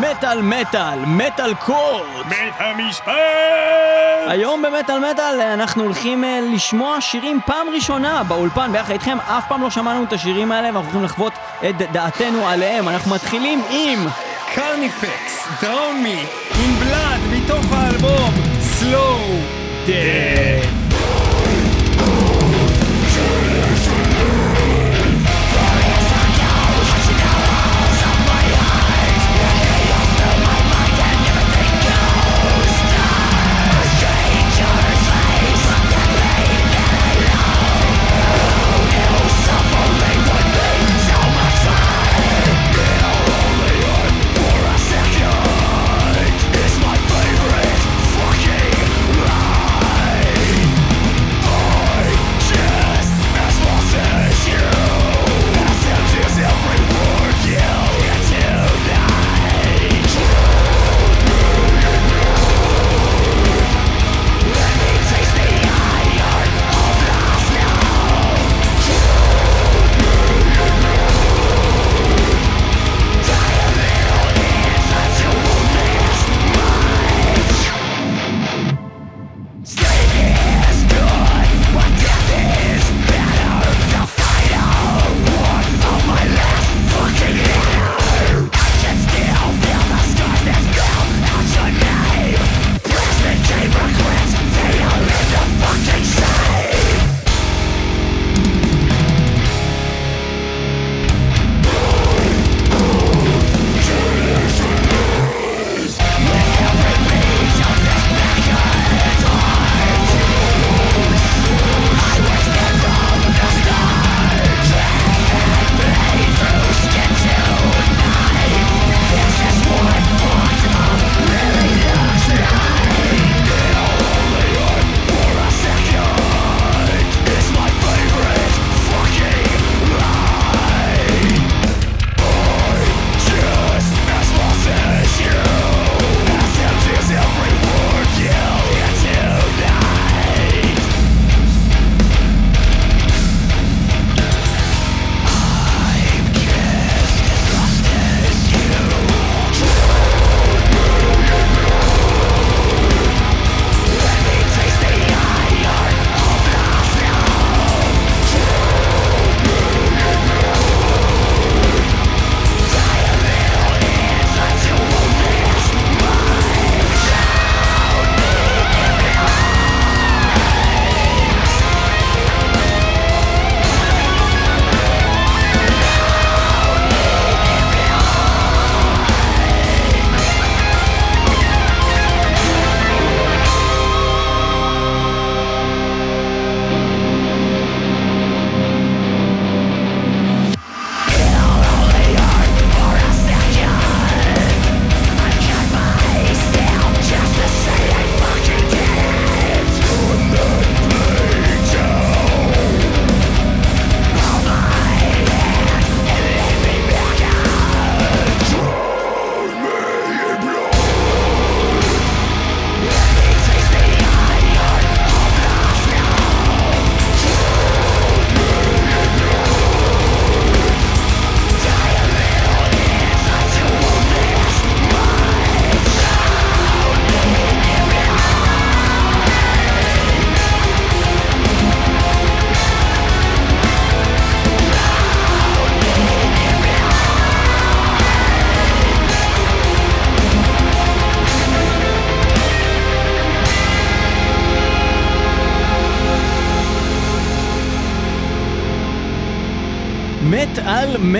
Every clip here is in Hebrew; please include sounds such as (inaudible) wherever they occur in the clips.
מטאל מטאל, מטאל קורט. בית המשפט! היום במטאל מטאל אנחנו הולכים אה, לשמוע שירים פעם ראשונה באולפן ביחד איתכם, אף פעם לא שמענו את השירים האלה ואנחנו הולכים לחוות את דעתנו עליהם. אנחנו מתחילים עם... קרניפקס, דראון מי, עם בלאד, מתוך האלבום סלואו דד.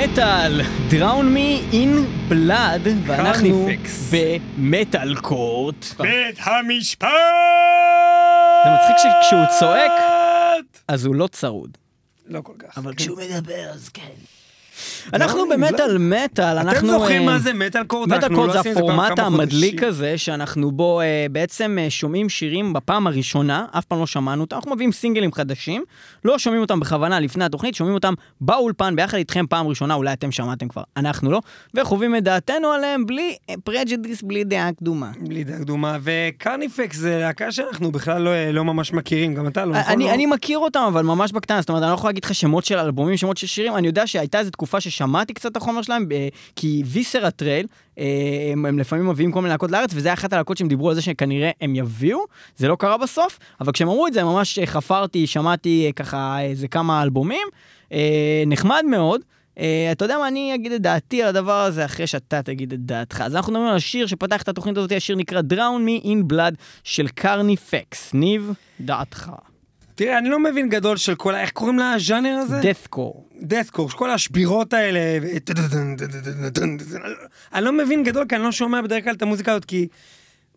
מטאל Drown me in blood, ואנחנו. במטאל קורט. בית המשפט! זה מצחיק שכשהוא צועק, אז הוא לא צרוד. לא כל כך. אבל כשהוא מדבר אז כן. אנחנו במטאל מטאל, אנחנו... אתם זוכרים אה, מה זה מטאל קורד? מטאל לא זה הפורמט המדליק. הזה, שאנחנו בו אה, בעצם אה, שומעים שירים בפעם הראשונה, אף פעם לא שמענו אותם, אנחנו מביאים סינגלים חדשים, לא שומעים אותם בכוונה לפני התוכנית, שומעים אותם באולפן ביחד איתכם פעם ראשונה, אולי אתם שמעתם כבר, אנחנו לא, מחווים את דעתנו עליהם בלי prejudice, בלי דעה קדומה. בלי דעה קדומה, ו Carnifex זה להקה שאנחנו בכלל לא, לא ממש מכירים, גם אתה לא, נכון? אני, לא? אני מכיר אותם, אבל ממש בקטנה, זאת אומרת, אני לא יכול להגיד לך שמות של אלבומים, שמות של שירים, אני יודע שהייתה איזו תקופה ששמעתי קצת את החומר שלהם, אה, כי Viscera Trail, אה, הם, הם לפעמים מביאים כל מיני להקות לארץ, וזה היה אחת הלהקות שהם דיברו על זה שכנראה הם יביאו, זה לא קרה בסוף, אבל כשהם אמרו את זה, ממש חפרתי, שמעתי אה, ככה איזה כמה אלבומים, אה, נחמד מאוד. Uh, אתה יודע מה, אני אגיד את דעתי על הדבר הזה אחרי שאתה תגיד את דעתך. אז אנחנו מדברים על השיר שפתח את התוכנית הזאת, השיר נקרא Drown Me in Blood של קרני פקס. ניב, דעתך. תראה, אני לא מבין גדול של כל ה... איך קוראים לז'אנר הזה? דאטקור. דאטקור, כל השבירות האלה. אני לא מבין גדול, כי אני לא שומע בדרך כלל את המוזיקה הזאת, כי...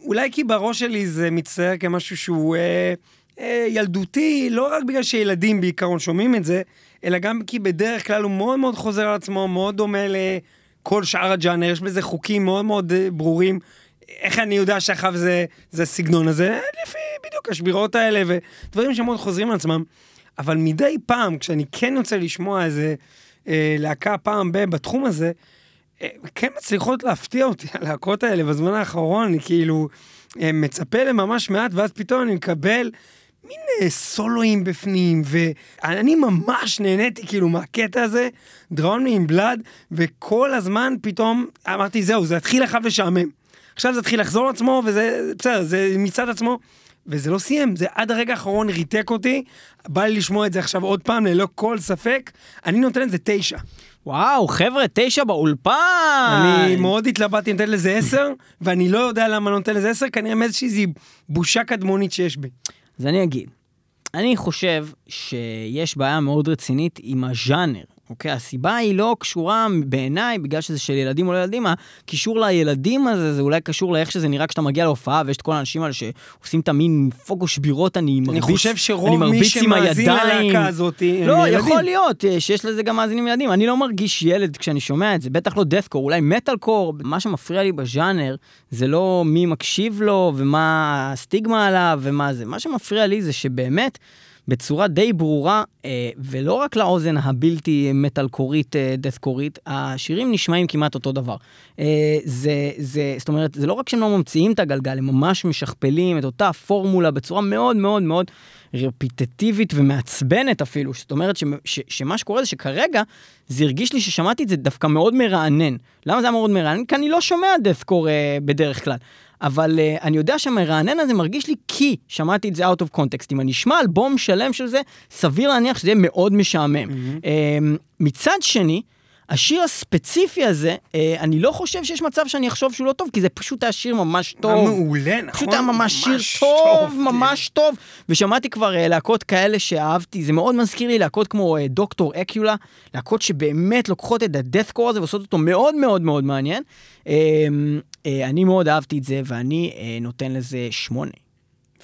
אולי כי בראש שלי זה מצטייר כמשהו שהוא אה, אה, ילדותי, לא רק בגלל שילדים בעיקרון שומעים את זה, אלא גם כי בדרך כלל הוא מאוד מאוד חוזר על עצמו, מאוד דומה לכל שאר הג'אנר, יש בזה חוקים מאוד מאוד אה, ברורים. איך אני יודע שאחריו זה, זה הסגנון הזה? לפי בדיוק השבירות האלה ודברים שמאוד חוזרים על עצמם. אבל מדי פעם, כשאני כן רוצה לשמוע איזה אה, להקה פעם ב- בתחום הזה, אה, כן מצליחות להפתיע אותי, (laughs) הלהקות האלה בזמן האחרון, אני כאילו אה, מצפה לממש מעט, ואז פתאום אני מקבל מין אה, סולואים בפנים, ואני ממש נהניתי כאילו מהקטע הזה, דראון מי עם בלאד, וכל הזמן פתאום אמרתי, זהו, זה התחיל עכשיו לשעמם. עכשיו זה התחיל לחזור לעצמו, וזה בסדר, זה מצד עצמו. וזה לא סיים, זה עד הרגע האחרון ריתק אותי, בא לי לשמוע את זה עכשיו עוד פעם, ללא כל ספק, אני נותן לזה תשע. וואו, חבר'ה, תשע באולפן! אני מאוד התלבטתי אם נותן לזה עשר, ואני לא יודע למה אני נותן לזה עשר, כנראה מאיזושהי בושה קדמונית שיש בי. אז אני אגיד, אני חושב שיש בעיה מאוד רצינית עם הז'אנר. אוקיי, הסיבה היא לא קשורה בעיניי, בגלל שזה של ילדים או לא ילדים, הקישור לילדים הזה, זה אולי קשור לאיך שזה נראה כשאתה מגיע להופעה, ויש את כל האנשים האלה שעושים את המין פוגו שבירות, אני מרביץ, אני חושב אני שרוב מי מרביץ עם שמאזין. ללהקה הזאת הם לא, ילדים. יכול להיות אה, שיש לזה גם מאזינים ילדים. אני לא מרגיש ילד כשאני שומע את זה, בטח לא דאטקור, אולי מטאל קור. מה שמפריע לי בז'אנר זה לא מי מקשיב לו ומה הסטיגמה עליו ומה זה. מה שמפריע לי זה שבאמת, בצורה די ברורה, אה, ולא רק לאוזן הבלתי מטאל-קורית, אה, דאטקורית, השירים נשמעים כמעט אותו דבר. אה, זה, זה, זאת אומרת, זה לא רק שהם לא ממציאים את הגלגל, הם ממש משכפלים את אותה פורמולה בצורה מאוד מאוד מאוד רפיטטיבית ומעצבנת אפילו. זאת אומרת ש, ש, שמה שקורה זה שכרגע זה הרגיש לי ששמעתי את זה דווקא מאוד מרענן. למה זה היה מאוד מרענן? כי אני לא שומע דאטקור אה, בדרך כלל. אבל uh, אני יודע שהמרענן הזה מרגיש לי כי שמעתי את זה out of context. אם אני אשמע אלבום שלם של זה, סביר להניח שזה יהיה מאוד משעמם. Mm-hmm. Uh, מצד שני, השיר הספציפי הזה, uh, אני לא חושב שיש מצב שאני אחשוב שהוא לא טוב, כי זה פשוט היה שיר ממש טוב. היה מעולה, נכון? פשוט היה ממש שיר טוב, טוב, ממש טוב. ושמעתי כבר uh, להקות כאלה שאהבתי, זה מאוד מזכיר לי להקות כמו uh, דוקטור אקיולה, להקות שבאמת לוקחות את הדאטקור הזה ועושות אותו מאוד מאוד מאוד מעניין. Uh, אני מאוד אהבתי את זה, ואני uh, נותן לזה שמונה.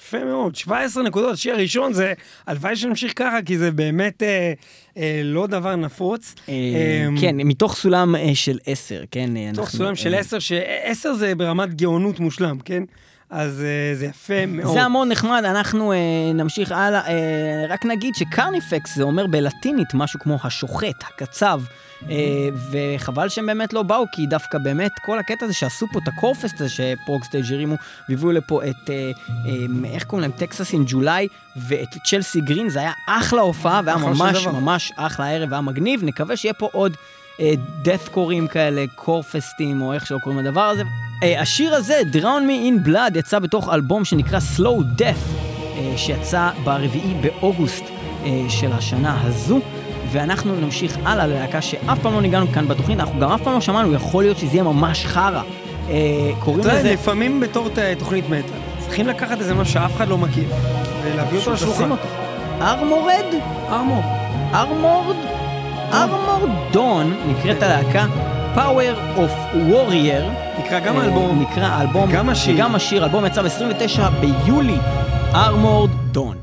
יפה מאוד, 17 נקודות, השיר הראשון זה, הלוואי שנמשיך ככה, כי זה באמת אה, אה, לא דבר נפוץ. אה, אמ, כן, מתוך סולם אה, של עשר, כן? אה, תוך אנחנו, סולם של אה, 10, ש-10 זה ברמת גאונות מושלם, כן? אז אה, זה יפה מאוד. זה המון נחמד, אנחנו אה, נמשיך הלאה. אה, רק נגיד ש Carnifex זה אומר בלטינית משהו כמו השוחט, הקצב, אה, וחבל שהם באמת לא באו, כי דווקא באמת כל הקטע הזה שעשו פה את ה Corefest הזה ש Progstage הרימו, והביאו לפה את, אה, אה, איך קוראים להם? Texas in July, ואת Chelsea Grin, זה היה אחלה הופעה, והיה ממש. ממש אחלה ערב, והיה מגניב, נקווה שיהיה פה עוד... deathcore ים כאלה, corefest ים, או איך שלא קוראים לדבר הזה. אה, השיר הזה, Drown Me in Blood, יצא בתוך אלבום שנקרא Slow Death, אה, שיצא ברביעי באוגוסט אה, של השנה הזו. ואנחנו נמשיך הלאה ללהקה שאף פעם לא ניגענו כאן בתוכנית, אנחנו גם אף פעם לא שמענו, יכול להיות שזה יהיה ממש חרא. אה, קוראים אתה יודע, לזה... לפעמים בתור תוכנית מטא, צריכים לקחת איזה משהו שאף אחד לא מכיר, ולהביא אותו לשולחן. ארמורד? ארמור. ארמורד? ארמורד דון, נקראת הלהקה Power of Warrior. נקרא גם אה, האלבום. נקרא האלבום. וגם השיר. וגם השיר, האלבום יצא ב-29 ביולי, ארמורד דון.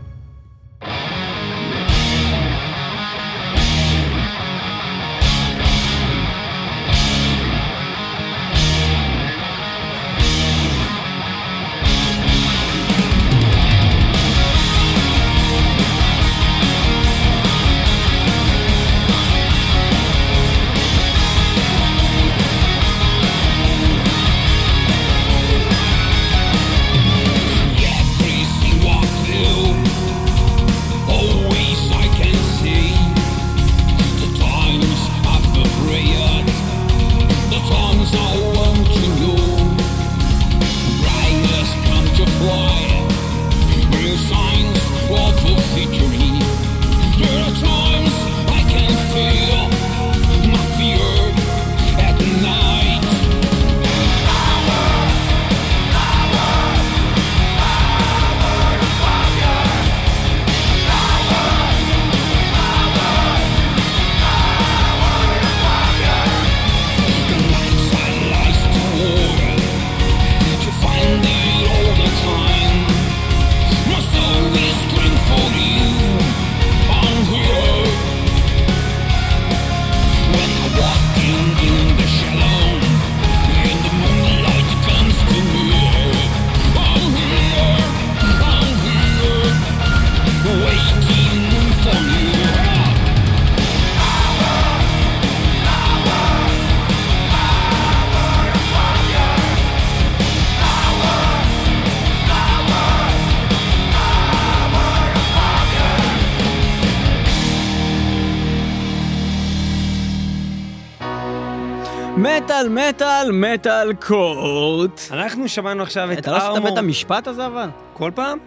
מטאל, מטאל, מטאל קורט. אנחנו שמענו עכשיו את אתה לא עשית ארמור... בית המשפט הזה אבל? כל פעם?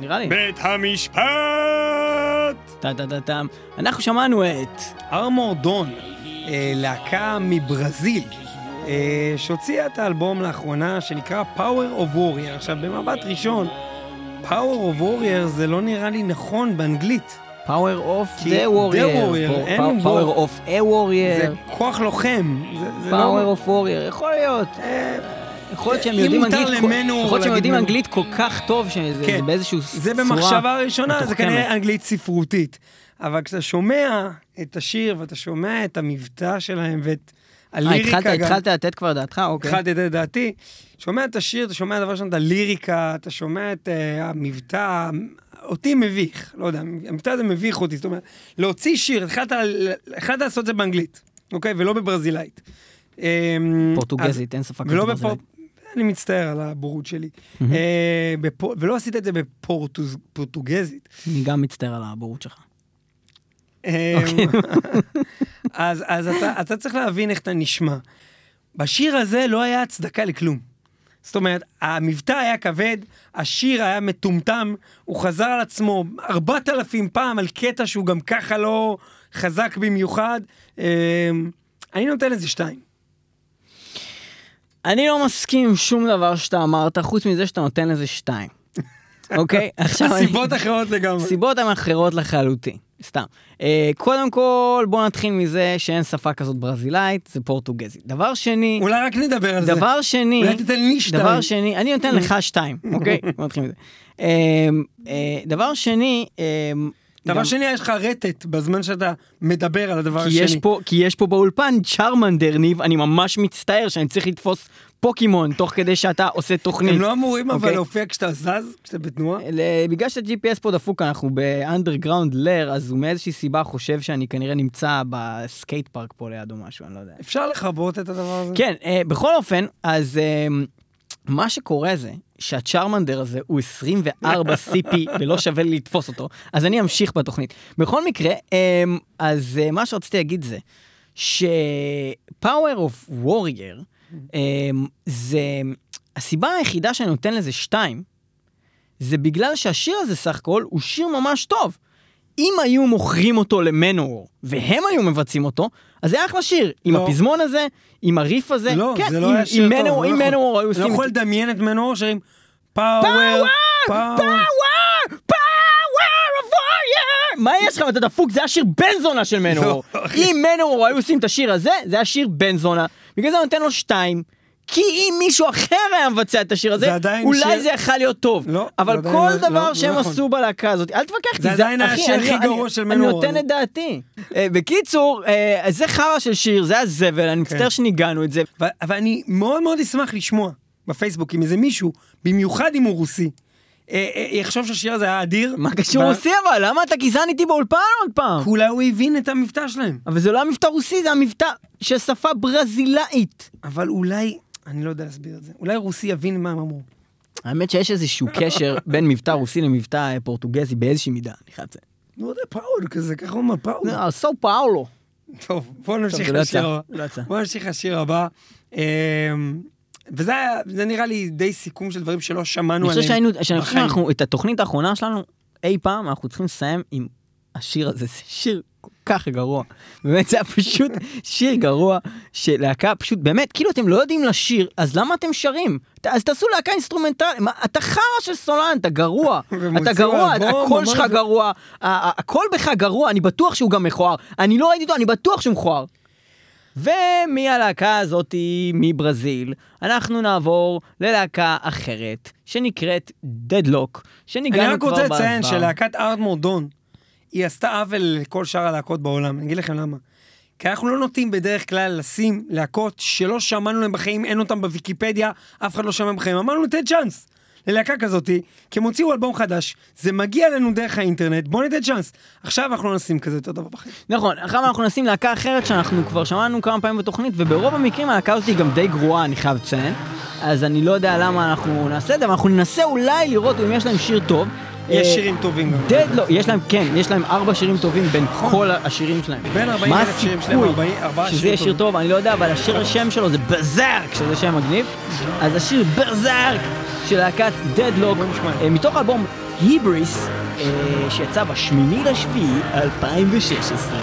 נראה לי. בית המשפט! טה-טה-טה-טם. אנחנו שמענו את... ארמור דון, אה, להקה מברזיל, אה, שהוציאה את האלבום לאחרונה שנקרא Power of Warrior. עכשיו, במבט ראשון, Power of Warrior זה לא נראה לי נכון באנגלית. Power of כי the Warrior. The Warrior, פה- אין Power בו- of a Warrior. זה כוח לוחם. זה, זה Power לא... of Warrior. יכול להיות. אה, יכול להיות שהם יודעים אנגלית, יכול להיות שהם יודעים. אנגלית כל כך טוב שזה כן. זה באיזשהו זה צורה במחשבה ראשונה, זה. כנראה אנגלית ספרותית. אבל כשאתה שומע את השיר ואתה שומע את המבטא שלהם ואת אה, הליריקה התחלת- גם... התחלת לתת כבר דעתך? אוקיי. התחלתי לתת דעתי. שומע את השיר, אתה שומע דבר ראשון את הליריקה, אתה שומע את uh, המבטא, אותי מביך, לא יודע, המבטא הזה מביך אותי, זאת אומרת, להוציא שיר, החלטת לעשות את זה באנגלית, אוקיי? ולא בברזילאית. אמ, פורטוגזית, אין ספק. ולא. ברזילאית. אני מצטער על הבורות שלי. אה, ולא עשית את זה בפורטוגזית. אני גם מצטער על הבורות שלך. אמ, אוקיי. (laughs) אז, אתה צריך להבין איך אתה נשמע. בשיר הזה לא היה הצדקה לכלום. זאת אומרת, המבטא היה כבד, השיר היה מטומטם, הוא חזר על עצמו ארבעת אלפים פעם על קטע שהוא גם ככה לא חזק במיוחד. אמ, אני נותן לזה שתיים. אני לא מסכים עם שום דבר שאתה אמרת, חוץ מזה שאתה נותן לזה שתיים. (laughs) אוקיי? עכשיו אני... סיבות אחרות לגמרי. סיבות הן אחרות לחלוטין, סתם. אה, קודם כל, בוא נתחיל מזה שאין שפה כזאת ברזילאית, זה פורטוגזית. דבר שני, אולי רק נדבר על זה. דבר שני, אולי תיתן לי שתיים. דבר שני, אני נותן לך (laughs) שתיים, אוקיי? בוא נתחיל מזה. אה, אה, דבר שני, אה, דבר גם- שני, יש לך רטט בזמן שאתה מדבר על הדבר כי יש, השני. פה, כי יש פה באולפן Charmander, ניב, אני ממש מצטער שאני צריך לתפוס פוקימון תוך כדי שאתה עושה תוכנית. הם לא אמורים אבל אוקיי. להופיע כשאתה זז, כשאתה בתנועה? בגלל שה-GPS פה דפוק, אנחנו ב underground lair, אז הוא מאיזושהי סיבה חושב שאני כנראה נמצא ב skate park פה ליד או משהו, אני לא יודע. אפשר לכבות את הדבר הזה? כן, אה, בכל אופן, אז אה, מה שקורה זה שהצ'רמנדר הזה הוא 24 (laughs) CP ולא שווה לי לתפוס אותו, אז אני אמשיך בתוכנית. בכל מקרה, אה, אז אה, מה שרציתי להגיד זה ש-Power of Warrior אה, זה הסיבה היחידה שאני נותן לזה שתיים, זה בגלל שהשיר הזה סך הכל הוא שיר ממש טוב. אם היו מוכרים אותו למנור והם היו מבצעים אותו, אז זה אחלה שיר. עם לא. הפזמון הזה, עם הריף הזה. לא, כן, זה לא היה שיר אם טוב. מנור- לא היו אני עושים... לא יכול לדמיין את מנור שרים פאוור, פאוור. פאוור! פאוור of warrior! מה יש לך? אתה דפוק, זה היה שיר בן זונה של מנור. לא. אם מנור היו עושים את השיר הזה, זה היה שיר בן זונה. בגלל זה אני נותן לו שתיים. כי אם מישהו אחר היה מבצע את השיר הזה, זה אולי שיר- זה יכול להיות טוב. לא, אבל זה כל לא- דבר לא, שהם לא נכון. עשו בלהקה הזאת, אל תתווכח איתי, זה עדיין אחי, השיר אני- הכי אני- גרוע של אני מנור. נותן את דעתי. אה, בקיצור, אה, זה חרא של שיר, זה הזבל, אני מצטער כן. שניגענו את זה. אבל אני מאוד מאוד אשמח לשמוע בפייסבוק אם איזה מישהו, במיוחד אם הוא רוסי, אה, יחשוב שהשיר הזה היה אדיר. מה קשור רוסי אבל? למה אתה גזען איתי באולפן עוד פעם? כי אולי הוא הבין את המבטא שלהם. אבל זה לא המבטא רוסי, זה המבטא של שפה ברזילאית. אבל אולי, אני לא יודע להסביר את זה, אולי רוסי יבין מה הם אמרו. האמת שיש איזשהו קשר בין מבטא רוסי למבטא אה, פורטוגזי באיזושהי מידה, אני חייב לציין. לא יודע, פאול כזה, ככה הוא אומר פאול. אה, סאו פאולו. טוב, בוא נמשיך זה לא לשיר הבא. לא. בוא נמשיך לשיר הבא. אמ, וזה זה נראה לי די סיכום של דברים שלא שמענו אני חושב עליהם. שהיינו, שאני חושב בחיים. שאנחנו, את התוכנית האחרונה שלנו, אי פעם, אנחנו צריכים לסיים עם השיר הזה, זה שיר כל כך גרוע. באמת, זה היה פשוט שיר גרוע, שלהקה פשוט, באמת, כאילו אתם לא יודעים לשיר, אז למה אתם שרים? ת- אז תעשו להקה אינסטרומנטלית, אתה חרא של סולן, אתה גרוע. (laughs) אתה גרוע, הקול שלך גרוע, הקול בך גרוע, אני בטוח שהוא גם מכוער. אני לא ראיתי אותו, אני בטוח שהוא מכוער. ומהלהקה הזאתי מברזיל, אנחנו נעבור ללהקה אחרת, שנקראת דדלוק, אני שניגענו רק כבר רוצה בעבר. לציין שלהקת ארדמור דון, היא עשתה עוול לכל שאר הלהקות בעולם, אני אגיד לכם למה. כי אנחנו לא נוטים בדרך כלל לשים להקות שלא שמענו להם בחיים, אין אותם בוויקיפדיה, אף אחד לא שמע בחיים. אמרנו, תן צ'אנס ללהקה כזאתי, כי הם הוציאו אלבום חדש, זה מגיע אלינו דרך האינטרנט, בוא ניתן צ'אנס. עכשיו אנחנו לא נשים כזה יותר דבר בחיים. נכון, עכשיו אנחנו נשים להקה אחרת שאנחנו כבר שמענו כמה פעמים בתוכנית, וברוב המקרים הלהקה הזאת היא גם די גרועה, אני חייב לציין. אז אני לא יודע למה אנחנו נעשה את זה, אבל אנחנו ננסה אולי לראות אם יש להם שיר טוב. יש אה, שירים טובים גם. דדלוק, יש להם, כן, יש להם ארבע שירים טובים בין כל השירים שלהם. בין 40 מה אלף שירים שלהם, הסיכוי 40 ארבעה שזה שירים יהיה שיר טובים. טוב, אני לא יודע, אבל השיר השם שלו זה ברזרק, שזה שם מגניב. אז השיר ברזרק של להקת דדלוק, נשמע. אה, מתוך האלבום היבריס, אה, שיצא בשמיני לשביעי 2016.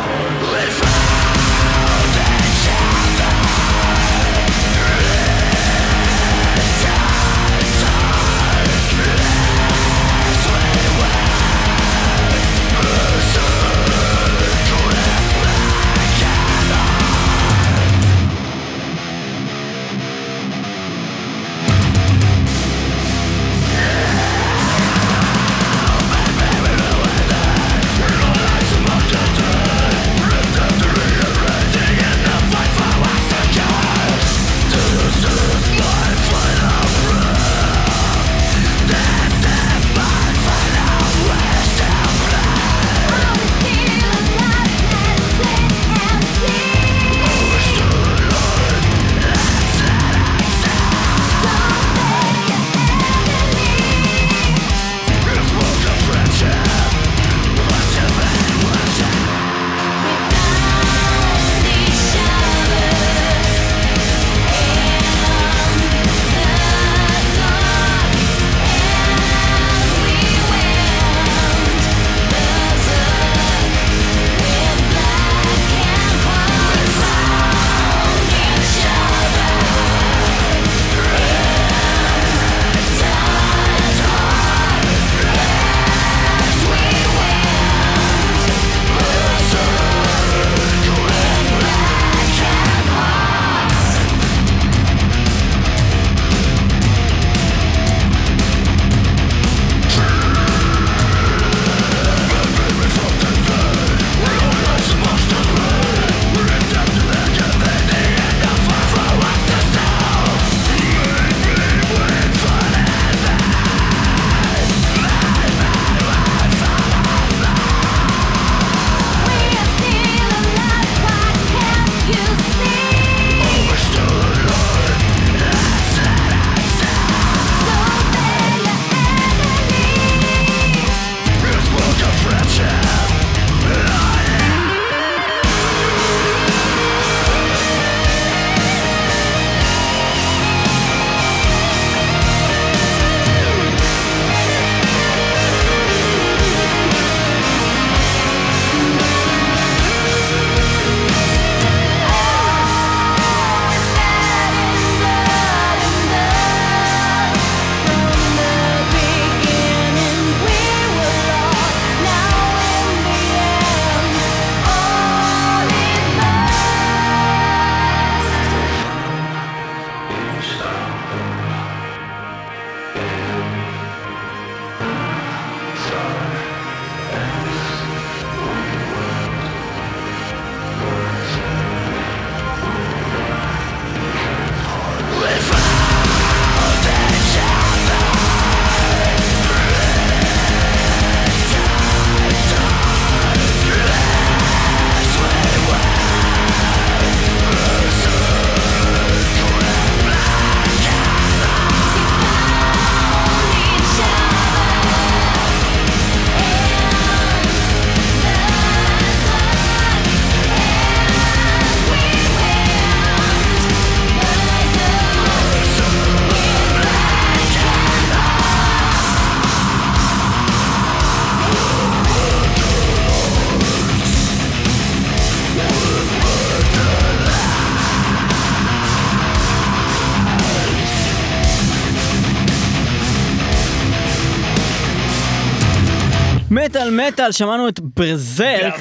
מטאל מטאל, שמענו את ברזרק.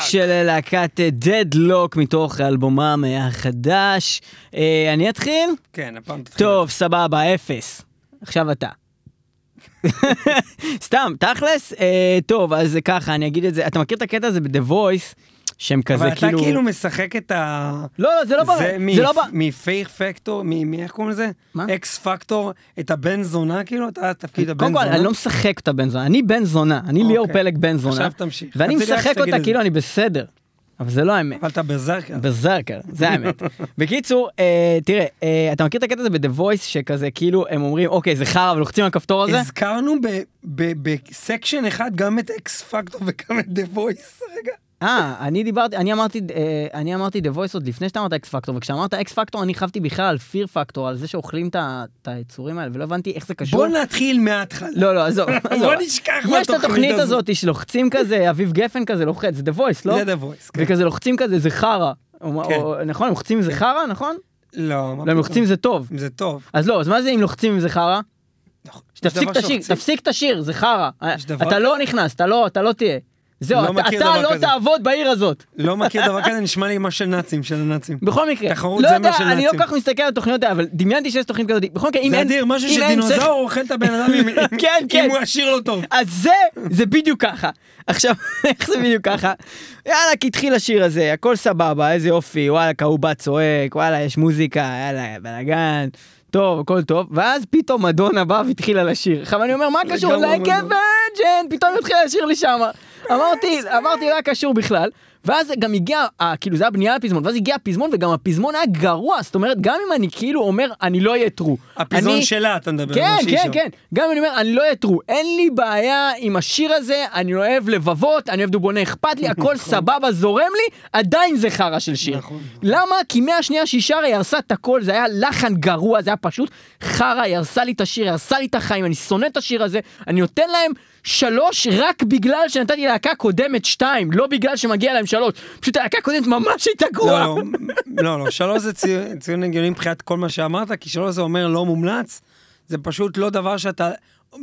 של להקת דדלוק מתוך אלבומם החדש. אה, אני אתחיל? כן, הפעם תתחיל. טוב, סבבה, אפס. עכשיו אתה. (laughs) סתם, תכלס, אה, טוב, אז ככה, אני אגיד את זה, אתה מכיר את הקטע הזה ב-The Voice, שהם כזה אבל אתה כאילו... כאילו משחק את ה... לא, לא, זה לא בא, זה זה לא בא. מפייק פקטור, מי איך קוראים לזה? מה? אקס פקטור, את הבן זונה כאילו, אתה תפקיד הבן קודם כל, זונה. אני לא משחק את הבן זונה, אני בן זונה, אני ליאור אוקיי. פלג בן זונה, עכשיו תמשיך. ואני משחק אותה. כאילו אני בסדר. אבל זה לא האמת. אבל אתה berserker. berserker, זה האמת. (laughs) בקיצור, אה, תראה, אה, אתה מכיר את הקטע הזה ב-The Voice, שכזה כאילו הם אומרים, אוקיי, זה חרא, ולוחצים על הכפתור הזה? הזכרנו ב section אחד גם את X Factor וגם את The Voice רגע. אה, אני דיברתי, אני אמרתי, אה, אני אמרתי The Voice עוד לפני שאתה אמרת X Factor, וכשאמרת X Factor אני חשבתי בכלל על Fear Factor, על זה שאוכלים את היצורים האלה, ולא הבנתי איך זה קשור. בוא נתחיל מההתחלה. לא, לא, עזוב. (laughs) בוא נשכח יש את מהתוכנית התוכנית הזאת. הזאת שלוחצים כזה, אביב גפן כזה לוחץ, זה The Voice, לא? זה דה וויס. כן. וכזה לוחצים כזה, זה חרא. כן. נכון, הם לוחצים זה חרא, נכון? לא, לא, הם. לוחצים זה טוב. זה טוב. אז לא, אז מה זה אם לוחצים אם זה חרא? נכון. שתפסיק את השיר. תפסיק את השיר, זה חרא. אתה לא נכנס, אתה לא, אתה לא תהיה. זהו, לא אתה- מכיר אתה דבר לא כזה. תעבוד בעיר הזאת. לא מכיר (laughs) דבר כזה, נשמע לי מה של נאצים, של הנאצים. בכל מקרה, תחרות לא זה יודע, של אני לא נאצים. כל כך מסתכל על התוכניות האלה, אבל דמיינתי שיש תוכנית כזאת. בכל מקרה, אם זה אין... אדיר, משהו אם אין שדינוזאור שכל- אוכל את הבן אדם אם- (laughs) אם- כן, כן. אם הוא השיר לא טוב. אז זה, זה בדיוק ככה. עכשיו, (laughs) איך זה בדיוק ככה? יאללה, כי התחיל השיר הזה, הכל סבבה, איזה יופי, וואלה, ההוא בא צועק, וואלה, יש מוזיקה, יאללה, בלאגן, טוב, הכל טוב, ואז פתאום מדונה באה והתחילה לשיר. עכשיו אני אומר, מה קשור? לגמרי מדונה. virgin, פתאום התחילה לשיר לי שמה. אמרתי, אמרתי, לא היה קשור בכלל. ואז גם הגיע, כאילו זה היה בנייה לפזמון, ואז הגיע הפזמון, וגם הפזמון היה גרוע, זאת אומרת, גם אם אני כאילו אומר, אני לא אהיה טרו. הפזמון אני- שלה, אתה מדבר. כן, שהיא כן. כן. גם אם אני אומר, אני לא אהיה טרו. אין לי בעיה עם השיר הזה, אני אוהב לבבות, אני אוהב דובוני אכפת לי, הכל (laughs) סבבה, זורם לי, עדיין זה חרא של שיר. נכון. למה? כי מהשנייה שהיא שרה, היא הרסה את הכל, זה היה לחן גרוע, זה היה פשוט חרא, היא הרסה לי את השיר, היא הרסה לי את החיים, אני שונא את השיר הזה, אני נותן להם שלוש רק בגלל שנתתי להקה קודמת שתיים, לא בגלל שמגיע להם שלוש. פשוט הלהקה הקודמת ממש הייתה גרועה. לא, לא, לא, לא, שלוש זה ציון- ציון הגיוני מבחינת כל מה שאמרת, כי שלוש זה אומר לא מומלץ, זה פשוט לא דבר שאתה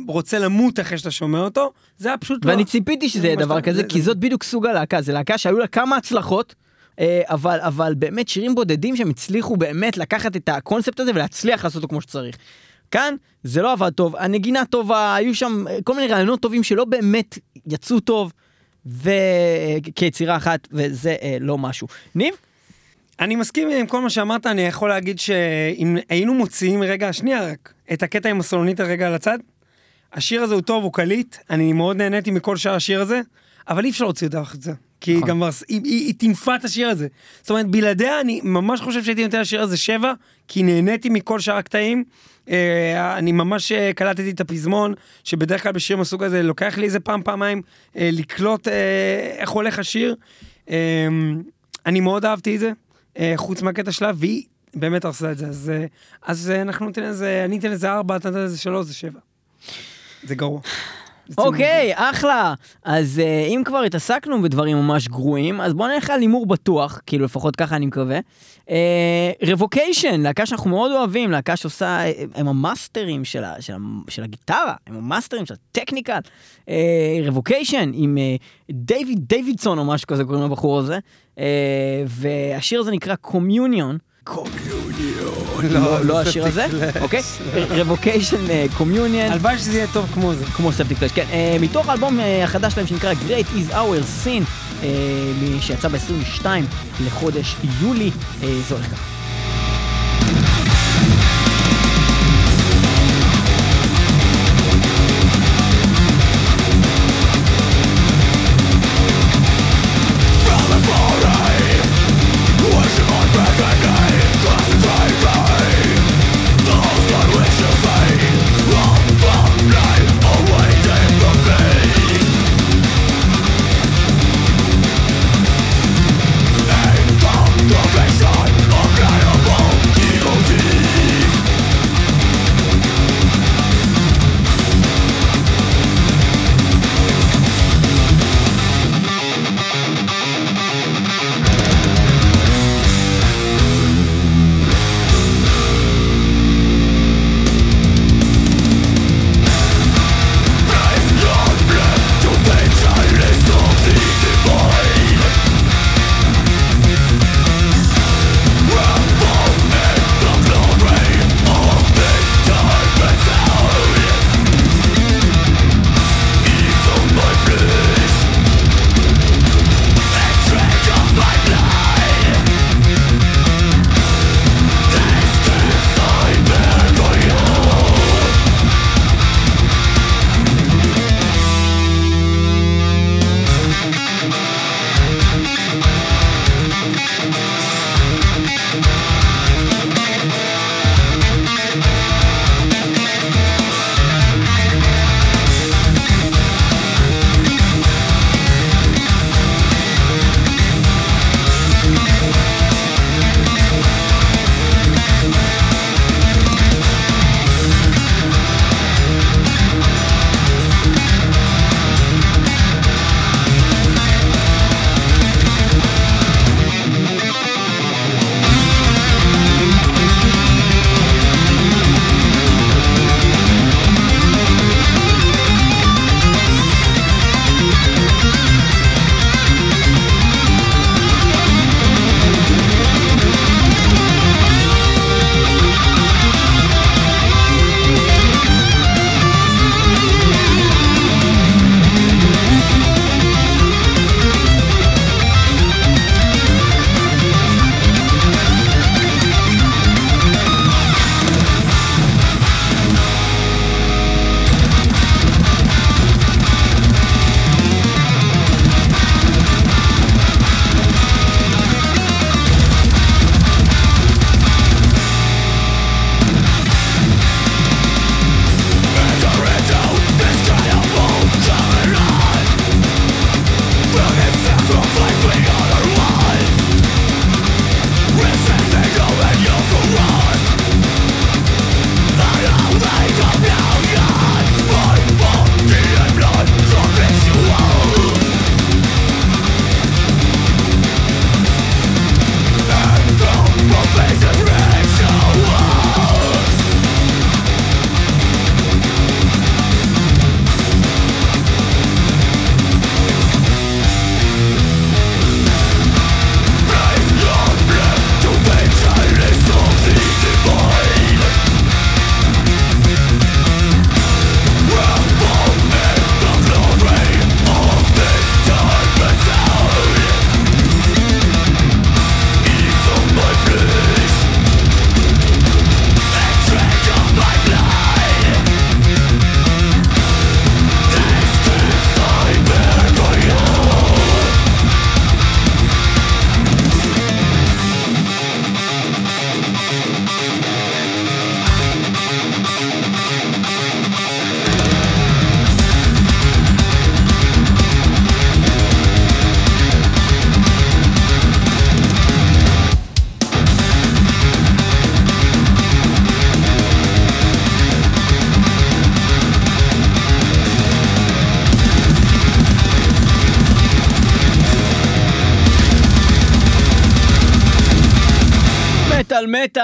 רוצה למות אחרי שאתה שומע אותו, זה היה פשוט לא. ואני ציפיתי שזה יהיה דבר כזה, זה- כי זאת בדיוק סוג הלהקה, זו להקה שהיו לה כמה הצלחות. אה, אבל אבל באמת שירים בודדים שהם הצליחו באמת לקחת את הקונספט הזה ולהצליח לעשות אותו כמו שצריך. כאן זה לא עבד טוב, הנגינה טובה, היו שם אה, כל מיני רעיונות טובים שלא באמת יצאו טוב, וכיצירה אחת, וזה אה, לא משהו. ניב? אני מסכים עם כל מה שאמרת, אני יכול להגיד שאם היינו מוציאים רגע, שנייה רק, את הקטע עם הסולונית הרגע על הצד, השיר הזה הוא טוב, הוא קליט, אני מאוד נהניתי מכל שאר השיר הזה, אבל אי אפשר להוציא אותה החוצה. כי נכון. גם היא, היא, היא טינפה את השיר הזה. זאת אומרת, בלעדיה אני ממש חושב שהייתי נותן לשיר הזה שבע, כי נהניתי מכל שאר הקטעים. אה, אני ממש אה, קלטתי את הפזמון, שבדרך כלל בשירים מהסוג הזה לוקח לי איזה פעם, פעמיים, אה, לקלוט איך הולך השיר. אני מאוד אהבתי את זה, חוץ מהקטע שלה, והיא באמת הרסה את זה. אז, אז אנחנו ניתן לזה, אני אתן לזה ארבע, אתה נותן לזה שלוש, זה שבע. זה גרוע. אוקיי, אחלה. אז אה, אם כבר התעסקנו בדברים ממש גרועים, אז בוא נלך על הימור בטוח, כאילו לפחות ככה אני מקווה. Revocation, להקה שאנחנו מאוד אוהבים, להקה שעושה, אה, הם המאסטרים של, ה, של, ה, של הגיטרה, הם המאסטרים של ה technical. Revocation עם אה, David Davidson או משהו כזה קוראים לבחור הזה, אה, והשיר הזה נקרא Communion. לא, לא השיר הזה, אוקיי? Revocation Communion. הלוואי שזה יהיה טוב כמו זה. כמו Septicflesh, כן. אה, מתוך האלבום אה, החדש שלהם שנקרא Great is our sin, אה, שיצא ב-22 לחודש יולי, אה, זה הולך ככה.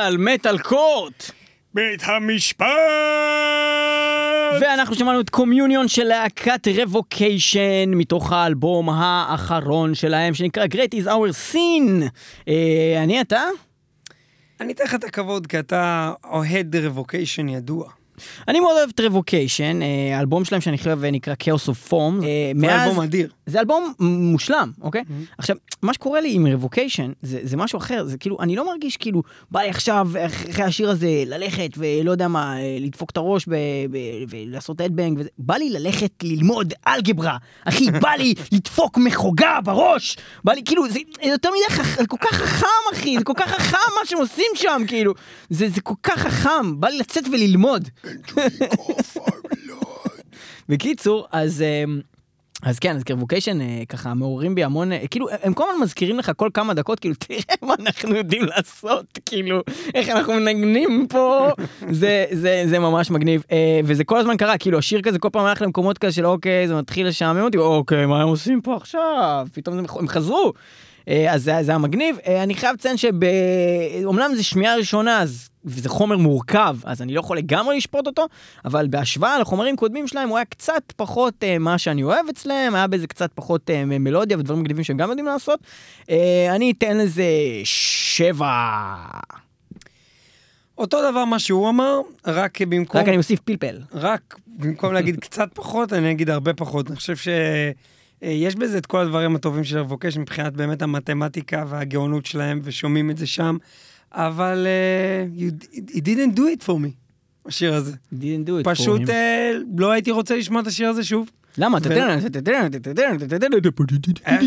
מטאל מטאל מטאל court! בית המשפט! ואנחנו שמענו את Communion של להקת Revocation מתוך האלבום האחרון שלהם שנקרא Great is our sin. אה, אני אתה? אני אתן לך את הכבוד כי אתה אוהד Revocation ידוע. אני מאוד אוהב את Revocation, אה, האלבום שלהם שאני חושב נקרא Chaos of Form. אה, זה אלבום אדיר. זה אלבום מושלם, אוקיי? עכשיו, מה שקורה לי עם רבוקיישן זה, זה משהו אחר, זה כאילו, אני לא מרגיש כאילו, בא לי עכשיו, אחרי השיר הזה, ללכת ולא יודע מה, אה, לדפוק את הראש ולעשות אדבנג וזה, בא לי ללכת ללמוד אלגברה, אחי, (laughs) בא לי לדפוק מחוגה בראש, בא לי, כאילו, זה יותר מדי, כל כך חכם, אחי, זה כל כך חכם מה שהם עושים שם, כאילו, זה, זה כל כך חכם, בא לי לצאת וללמוד. (laughs) בקיצור, אז... אמ, אז כן, אז קרבוקיישן אה, ככה מעוררים בי המון, אה, כאילו, הם כל הזמן מזכירים לך כל כמה דקות, כאילו, תראה מה אנחנו יודעים לעשות, כאילו, איך אנחנו מנגנים פה, (laughs) זה, זה, זה ממש מגניב, אה, וזה כל הזמן קרה, כאילו, השיר כזה כל פעם הלך למקומות כזה של אוקיי, זה מתחיל לשעמם אותי, אוקיי, מה הם עושים פה עכשיו? פתאום זה, הם חזרו. אז זה, זה היה מגניב. אני חייב לציין שאומנם זה שמיעה ראשונה, אז וזה חומר מורכב, אז אני לא יכול לגמרי לשפוט אותו, אבל בהשוואה לחומרים קודמים שלהם הוא היה קצת פחות אה, מה שאני אוהב אצלם, היה בזה קצת פחות אה, מלודיה ודברים מגניבים שהם גם יודעים לעשות. אה, אני אתן לזה שבע. אותו דבר מה שהוא אמר, רק במקום... רק אני מוסיף פלפל. רק במקום להגיד קצת פחות, אני אגיד הרבה פחות. אני חושב שיש בזה את כל הדברים הטובים של רבוקש מבחינת באמת המתמטיקה והגאונות שלהם, ושומעים את זה שם, אבל uh, you, it didn't do it for me, השיר הזה. didn't do it פשוט for him. uh, לא הייתי רוצה לשמוע את השיר הזה שוב. למה?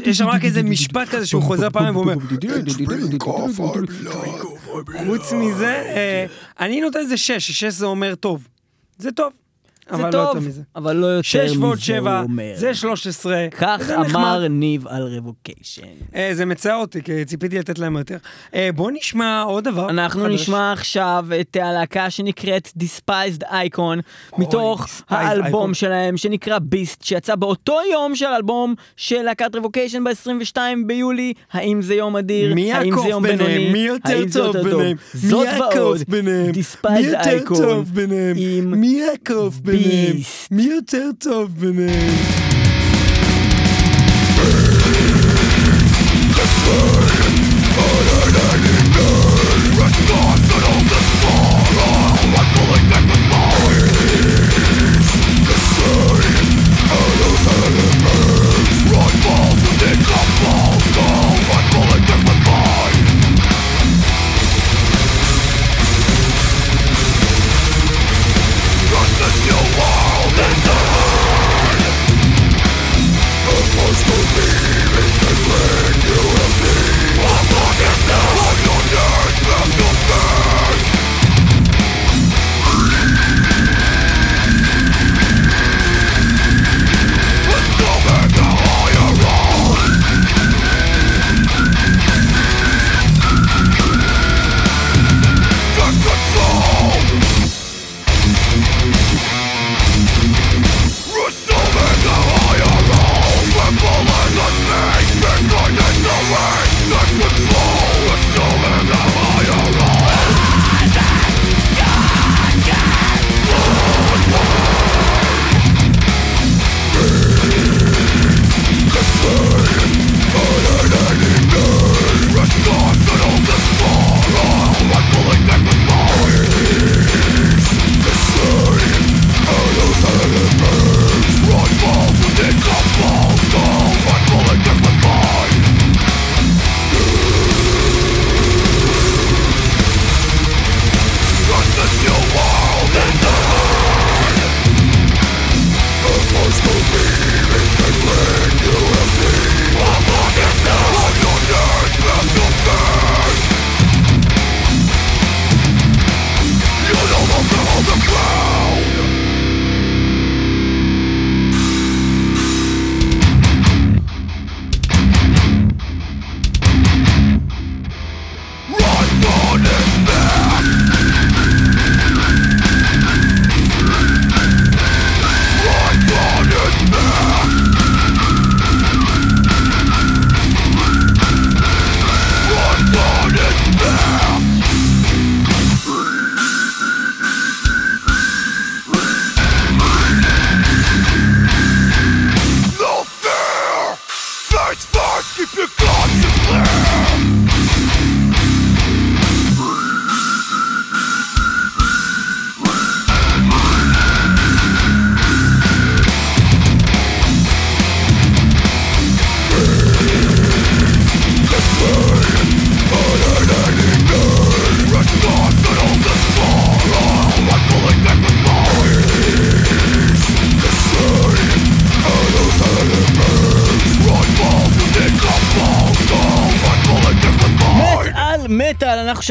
יש שם רק איזה משפט כזה שהוא חוזר פעם ואומר, חוץ מזה, אה, אני נותן לזה שש, שש זה אומר טוב. זה טוב. זה אבל לא יותר טוב, מזה. אבל לא יותר מזה, הוא שבע, אומר. זה 13. כך. אמר ניב על רבוקיישן. אה, זה מצער אותי, כי ציפיתי לתת להם יותר. אה, בוא נשמע עוד דבר. אנחנו. נשמע עכשיו את הלהקה שנקראת Despised Icon, מתוך האלבום. שלהם שנקרא ביסט, שיצא באותו יום של האלבום של להקת רבוקיישן ב-22 ביולי. האם זה יום אדיר? מי יעקוף ביניהם? מי יותר טוב ביניהם? זאת מי ועוד, יעקוף ביניהם? מי Despised יותר Icon טוב ביניהם? מי יעקוף ביניהם? ביסט. מי יותר טוב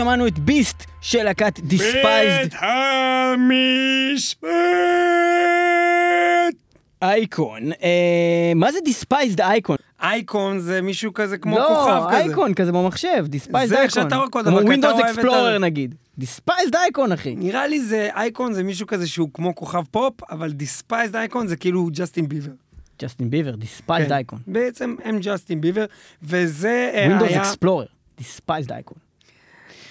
שמענו את Beast של להקת Despised המשפט! אייקון. אה, מה זה דיספייזד אייקון? אייקון זה מישהו כזה כמו לא, כוכב כזה. אייקון כזה במחשב, Despised זה אייקון. שאתה רואה כל כמו דבר, את Explorer ה- נגיד. דיספייזד אייקון אחי. נראה לי זה אייקון זה מישהו כזה שהוא כמו כוכב פופ, אבל Despised Icon זה כאילו ג'סטין ביבר. ג'סטין ביבר, Despised. Icon. בעצם הם ג'סטין ביבר, וזה אה, Windows היה... Explorer, Despised Icon.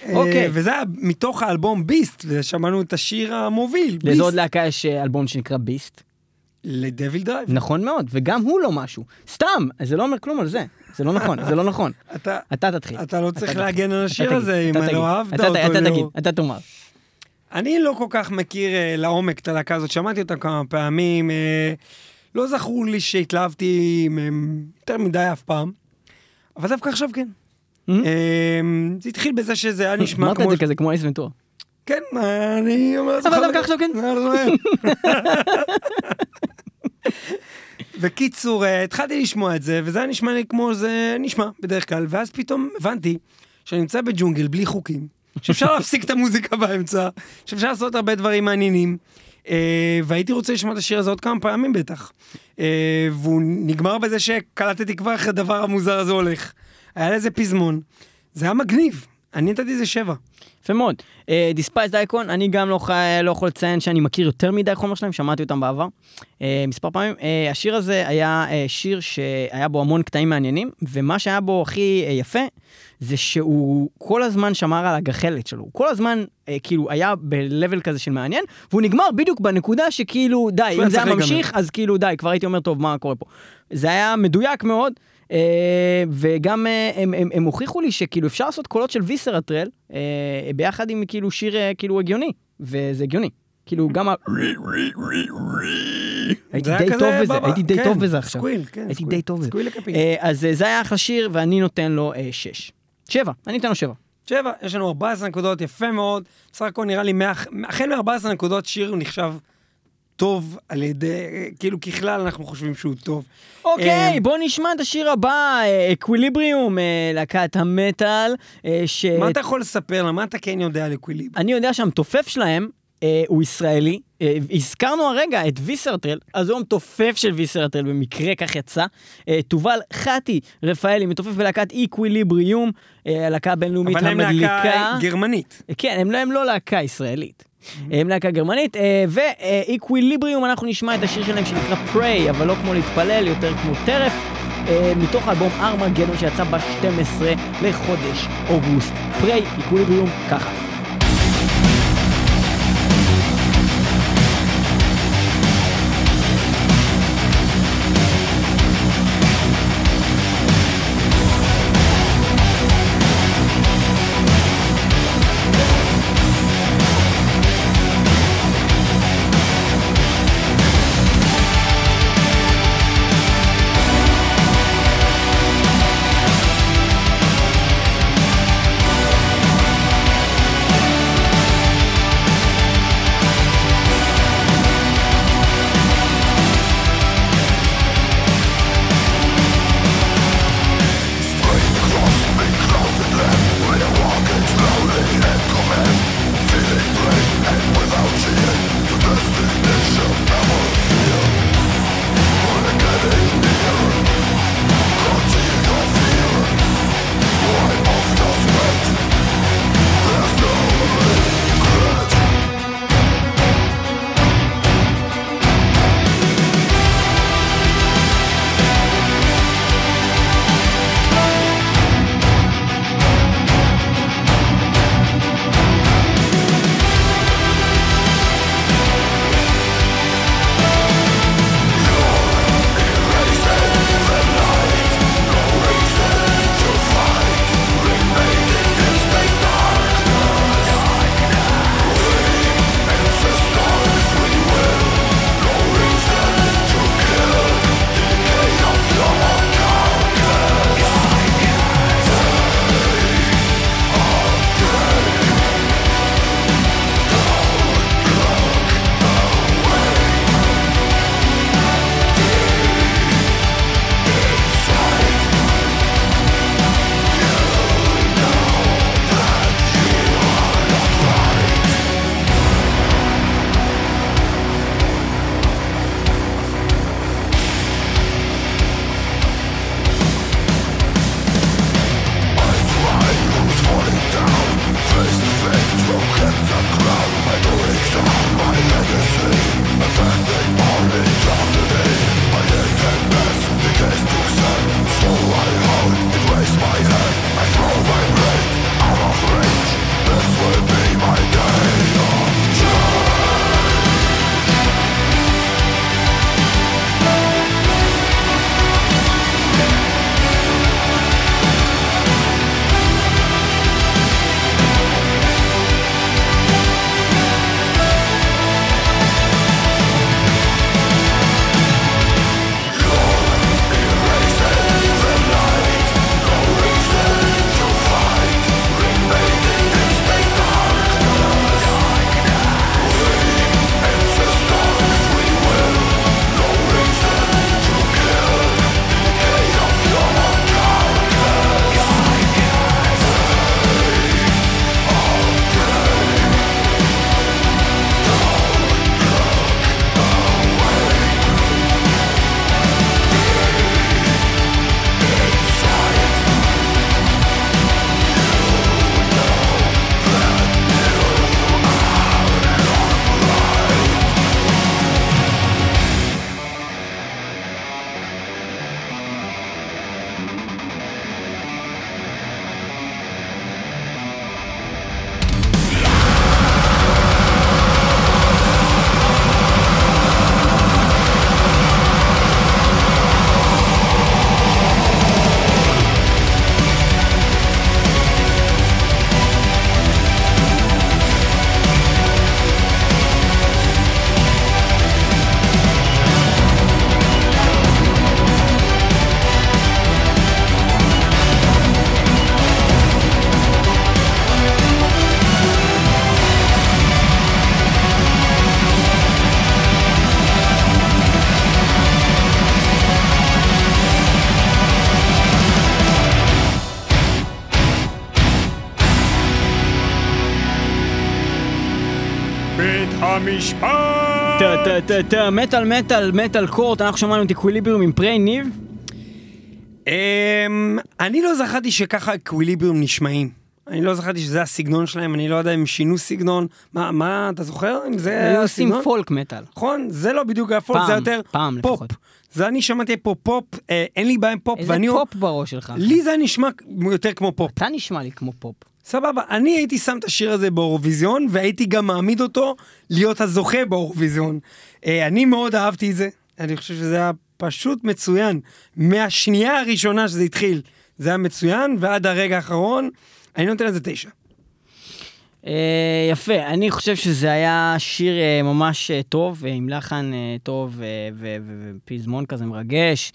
אה, אוקיי. וזה היה מתוך האלבום Beast, ושמענו את השיר המוביל, לאיזה עוד Beast, להקה יש אה, אלבום שנקרא Beast? ל DevilDriver. נכון מאוד, וגם הוא לא משהו. סתם, זה לא אומר כלום על זה. זה לא נכון, זה לא נכון. (laughs) אתה... אתה תתחיל. אתה לא צריך תתחיל. להגן על אתה השיר הזה, אם אתה לא. אהבת אתה- אותו, אתה לא. תגיד, אתה תאמר. אני לא כל כך מכיר אה, לעומק את הלהקה הזאת, שמעתי אותה כמה פעמים, אה, לא זכור לי שהתלהבתי מהם יותר מדי אף פעם, אבל דווקא עכשיו כן. Hmm? אה, זה התחיל בזה שזה היה נשמע אמרת את כמו... זה כזה כמו אייס ונטורה. כן, אני אומר... אבל דווקא עכשיו כן. בקיצור, (laughs) אה, התחלתי לשמוע את זה, וזה היה נשמע לי כמו זה נשמע בדרך כלל, ואז פתאום הבנתי שאני נמצא בג'ונגל בלי חוקים, שאפשר להפסיק את המוזיקה באמצע, שאפשר לעשות הרבה דברים מעניינים, אה, והייתי רוצה לשמוע את השיר הזה עוד כמה פעמים בטח. אה, והוא נגמר בזה שקלטתי כבר איך הדבר המוזר הזה הולך. היה לזה פזמון, זה היה מגניב, אני נתתי לזה שבע. יפה מאוד. Despised Icon, אני גם לא, לא יכול לציין שאני מכיר יותר מדי חומר שלהם, שמעתי אותם בעבר אה, מספר פעמים. אה, השיר הזה היה אה, שיר שהיה בו המון קטעים מעניינים, ומה שהיה בו הכי אה, יפה, זה שהוא כל הזמן שמר על הגחלת שלו. הוא כל הזמן אה, כאילו היה ב-level כזה של מעניין, והוא נגמר בדיוק בנקודה שכאילו די, אם זה היה ממשיך, אז כאילו די, כבר הייתי אומר, טוב, מה קורה פה? זה היה מדויק מאוד. Uh, וגם uh, הם, הם, הם הוכיחו לי שכאילו אפשר לעשות קולות של Viscera Trail uh, ביחד עם כאילו שיר כאילו הגיוני, וזה הגיוני. כאילו גם ה... הייתי די טוב בזה, הייתי די כן, טוב בזה עכשיו. squeal, כן, הייתי. די טוב בזה. squeal. Uh, אז זה היה אחלה שיר, ואני נותן לו uh, שש. שבע, אני אתן לו שבע. שבע, יש לנו 14 נקודות, יפה מאוד. בסך הכל נראה לי, החל מ-14 נקודות שיר נחשב טוב על ידי, כאילו ככלל אנחנו חושבים שהוא טוב. אוקיי, אה, בוא נשמע את השיר הבא, Equilibrium, להקת המטאל, אה, ש... מה אתה יכול לספר לה? מה אתה כן יודע על Equilib? אני יודע שהמתופף שלהם אה, הוא ישראלי. אה, הזכרנו הרגע את Viscera Trail, אז הוא המתופף של Viscera Trail, במקרה כך יצא. אה, תובל חתי רפאלי, מתופף בלהקת איקוויליבריום, אה, הלהקה הבינלאומית אבל הם המדליקה. להקה גרמנית. כן, הם לא, הם לא להקה ישראלית. הם להקה גרמנית, ואיקוויליבריום אנחנו נשמע את השיר שלהם שנקרא פריי, אבל לא כמו להתפלל, יותר כמו טרף, אה, מתוך האלבום ארמגדון שיצא ב-12 לחודש אוגוסט. פריי, איקוויליבריום, ככה. המשפט! טה טה טה טה, מטאל מטאל מטאל court, אנחנו שמענו את Equilibrium עם Prey, ניב. אמ, אני לא זכרתי שככה Equilibrium נשמעים. אני לא זכרתי שזה הסגנון שלהם, אני לא יודע אם שינו סגנון. מה, מה, אתה זוכר? אם זה היו עושים הסגנון? פולק מטאל. נכון, זה לא בדיוק היה פולק, זה יותר פעם פופ. לפחות. זה אני שמעתי פה פופ, אה, אין לי בעיה עם פופ, איזה ואני... פופ בראש שלך? לי זה נשמע יותר כמו פופ. אתה נשמע לי כמו פופ. סבבה, אני הייתי שם את השיר הזה באירוויזיון, והייתי גם מעמיד אותו להיות הזוכה באירוויזיון. אה, אני מאוד אהבתי את זה, אני חושב שזה היה פשוט מצוין. מהשנייה הראשונה שזה התחיל, זה היה מצוין, ועד הרגע האחרון, אני נותן לזה תשע. אה, יפה, אני חושב שזה היה שיר אה, ממש טוב, עם לחן טוב ופזמון כזה מרגש.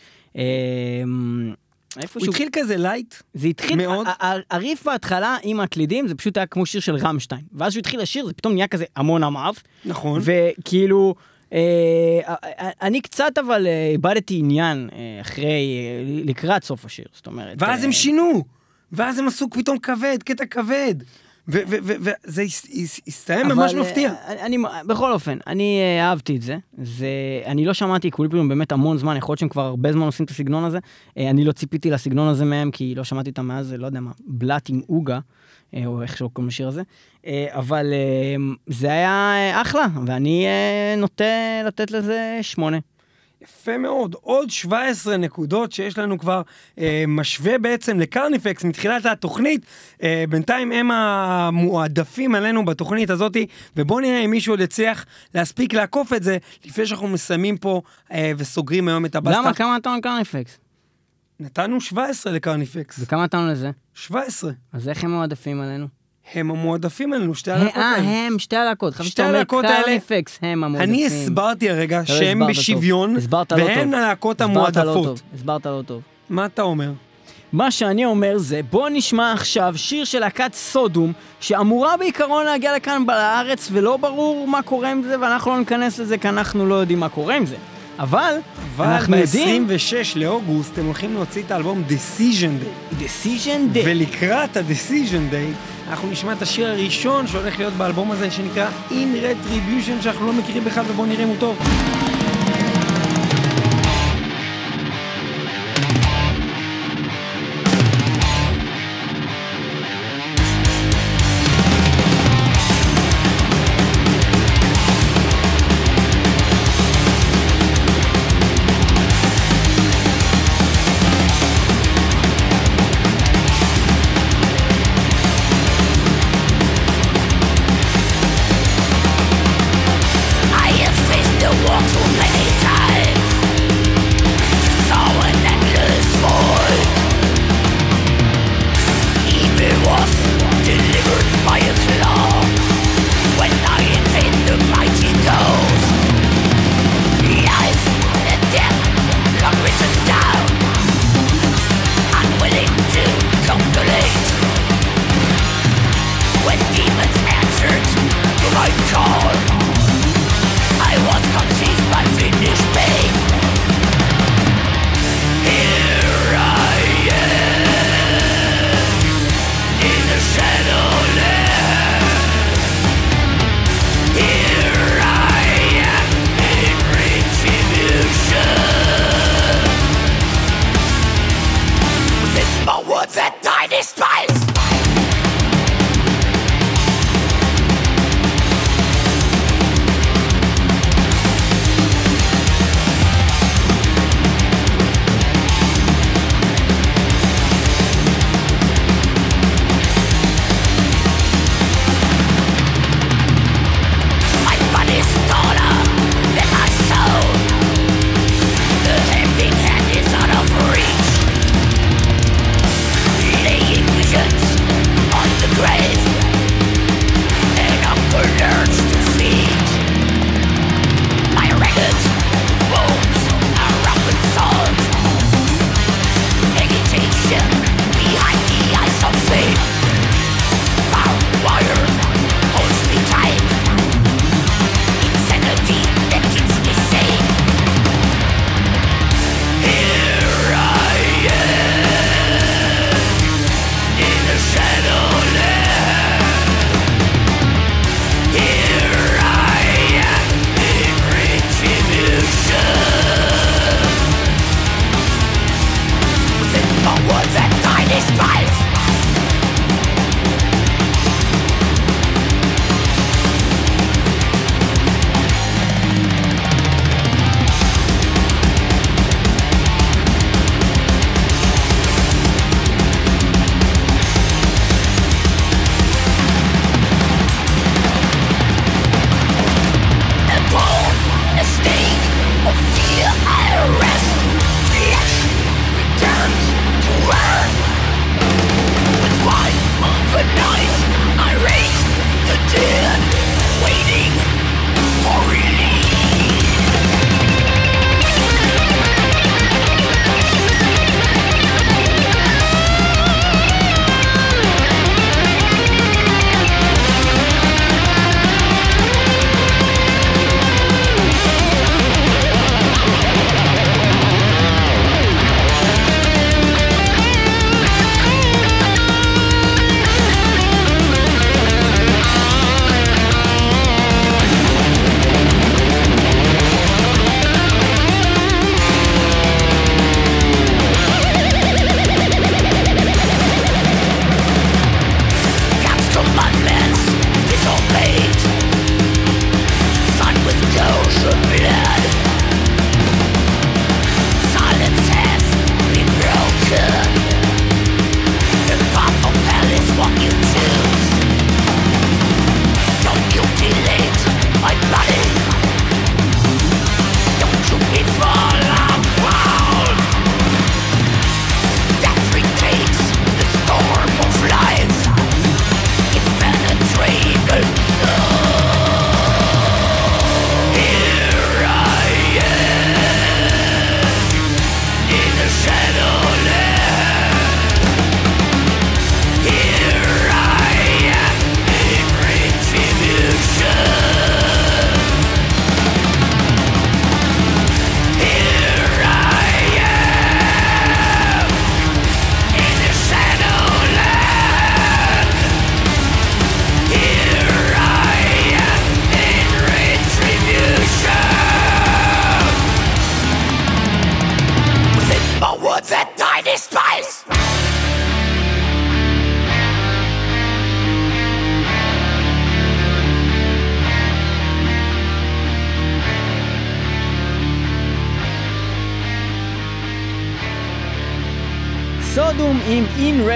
הוא התחיל כזה light, זה התחיל, מאוד. הריף בהתחלה עם הקלידים זה פשוט היה כמו שיר של רמשטיין. ואז כשהוא התחיל לשיר זה פתאום נהיה כזה המון עמב. נכון. וכאילו, אה, אני קצת אבל אה, איבדתי עניין אה, אחרי, לקראת סוף השיר, זאת אומרת. ואז הם שינו, ואז הם עשו פתאום כבד, קטע כבד. וזה הסתיים ממש אבל, מפתיע. אה, אני, בכל אופן, אני אה, אהבתי את זה. זה, אני לא שמעתי אקוויליבריום באמת המון זמן, יכול להיות שהם כבר הרבה זמן עושים את הסגנון הזה. אה, אני לא ציפיתי לסגנון הזה מהם, כי לא שמעתי אותם מאז, לא יודע מה, בלאט עם עוגה, אה, או איך שקוראים לשיר הזה. אה, אבל אה, זה היה אה, אחלה, ואני אה, נוטה לתת לזה שמונה. יפה מאוד, עוד 17 נקודות שיש לנו כבר, אה, משווה בעצם לקרניפקס מתחילת התוכנית, אה, בינתיים הם המועדפים עלינו בתוכנית הזאתי, ובואו נראה אם מישהו עוד יצליח להספיק לעקוף את זה, לפני שאנחנו מסיימים פה אה, וסוגרים היום את הבסטה. למה? כמה נתנו לקרניפקס? נתנו 17 לקרניפקס, וכמה נתנו לזה? 17. אז איך הם מועדפים עלינו? הם המועדפים עלינו, שתי הלהקות אה, האלה. הם, שתי הלהקות. שתי הלהקות האלה- קרניפקס, הם המועדפים. אני הסברתי הרגע לא שהם. בשוויון, לא והם. הלהקות לא המועדפות. הסברת לא טוב. מה אתה אומר? מה שאני אומר זה, בוא נשמע עכשיו שיר של להקת סודום, שאמורה בעיקרון להגיע לכאן בארץ, ולא ברור מה קורה עם זה, ואנחנו לא ניכנס לזה, כי אנחנו לא יודעים מה קורה עם זה. אבל, אבל אנחנו יודעים... ב-26 לאוגוסט הם הולכים להוציא את האלבום Decision Day. decision day. ולקראת ה-Decision Day, אנחנו נשמע את השיר הראשון שהולך להיות באלבום הזה, שנקרא In Retribution, שאנחנו לא מכירים בכלל, ובואו נראה אם הוא טוב.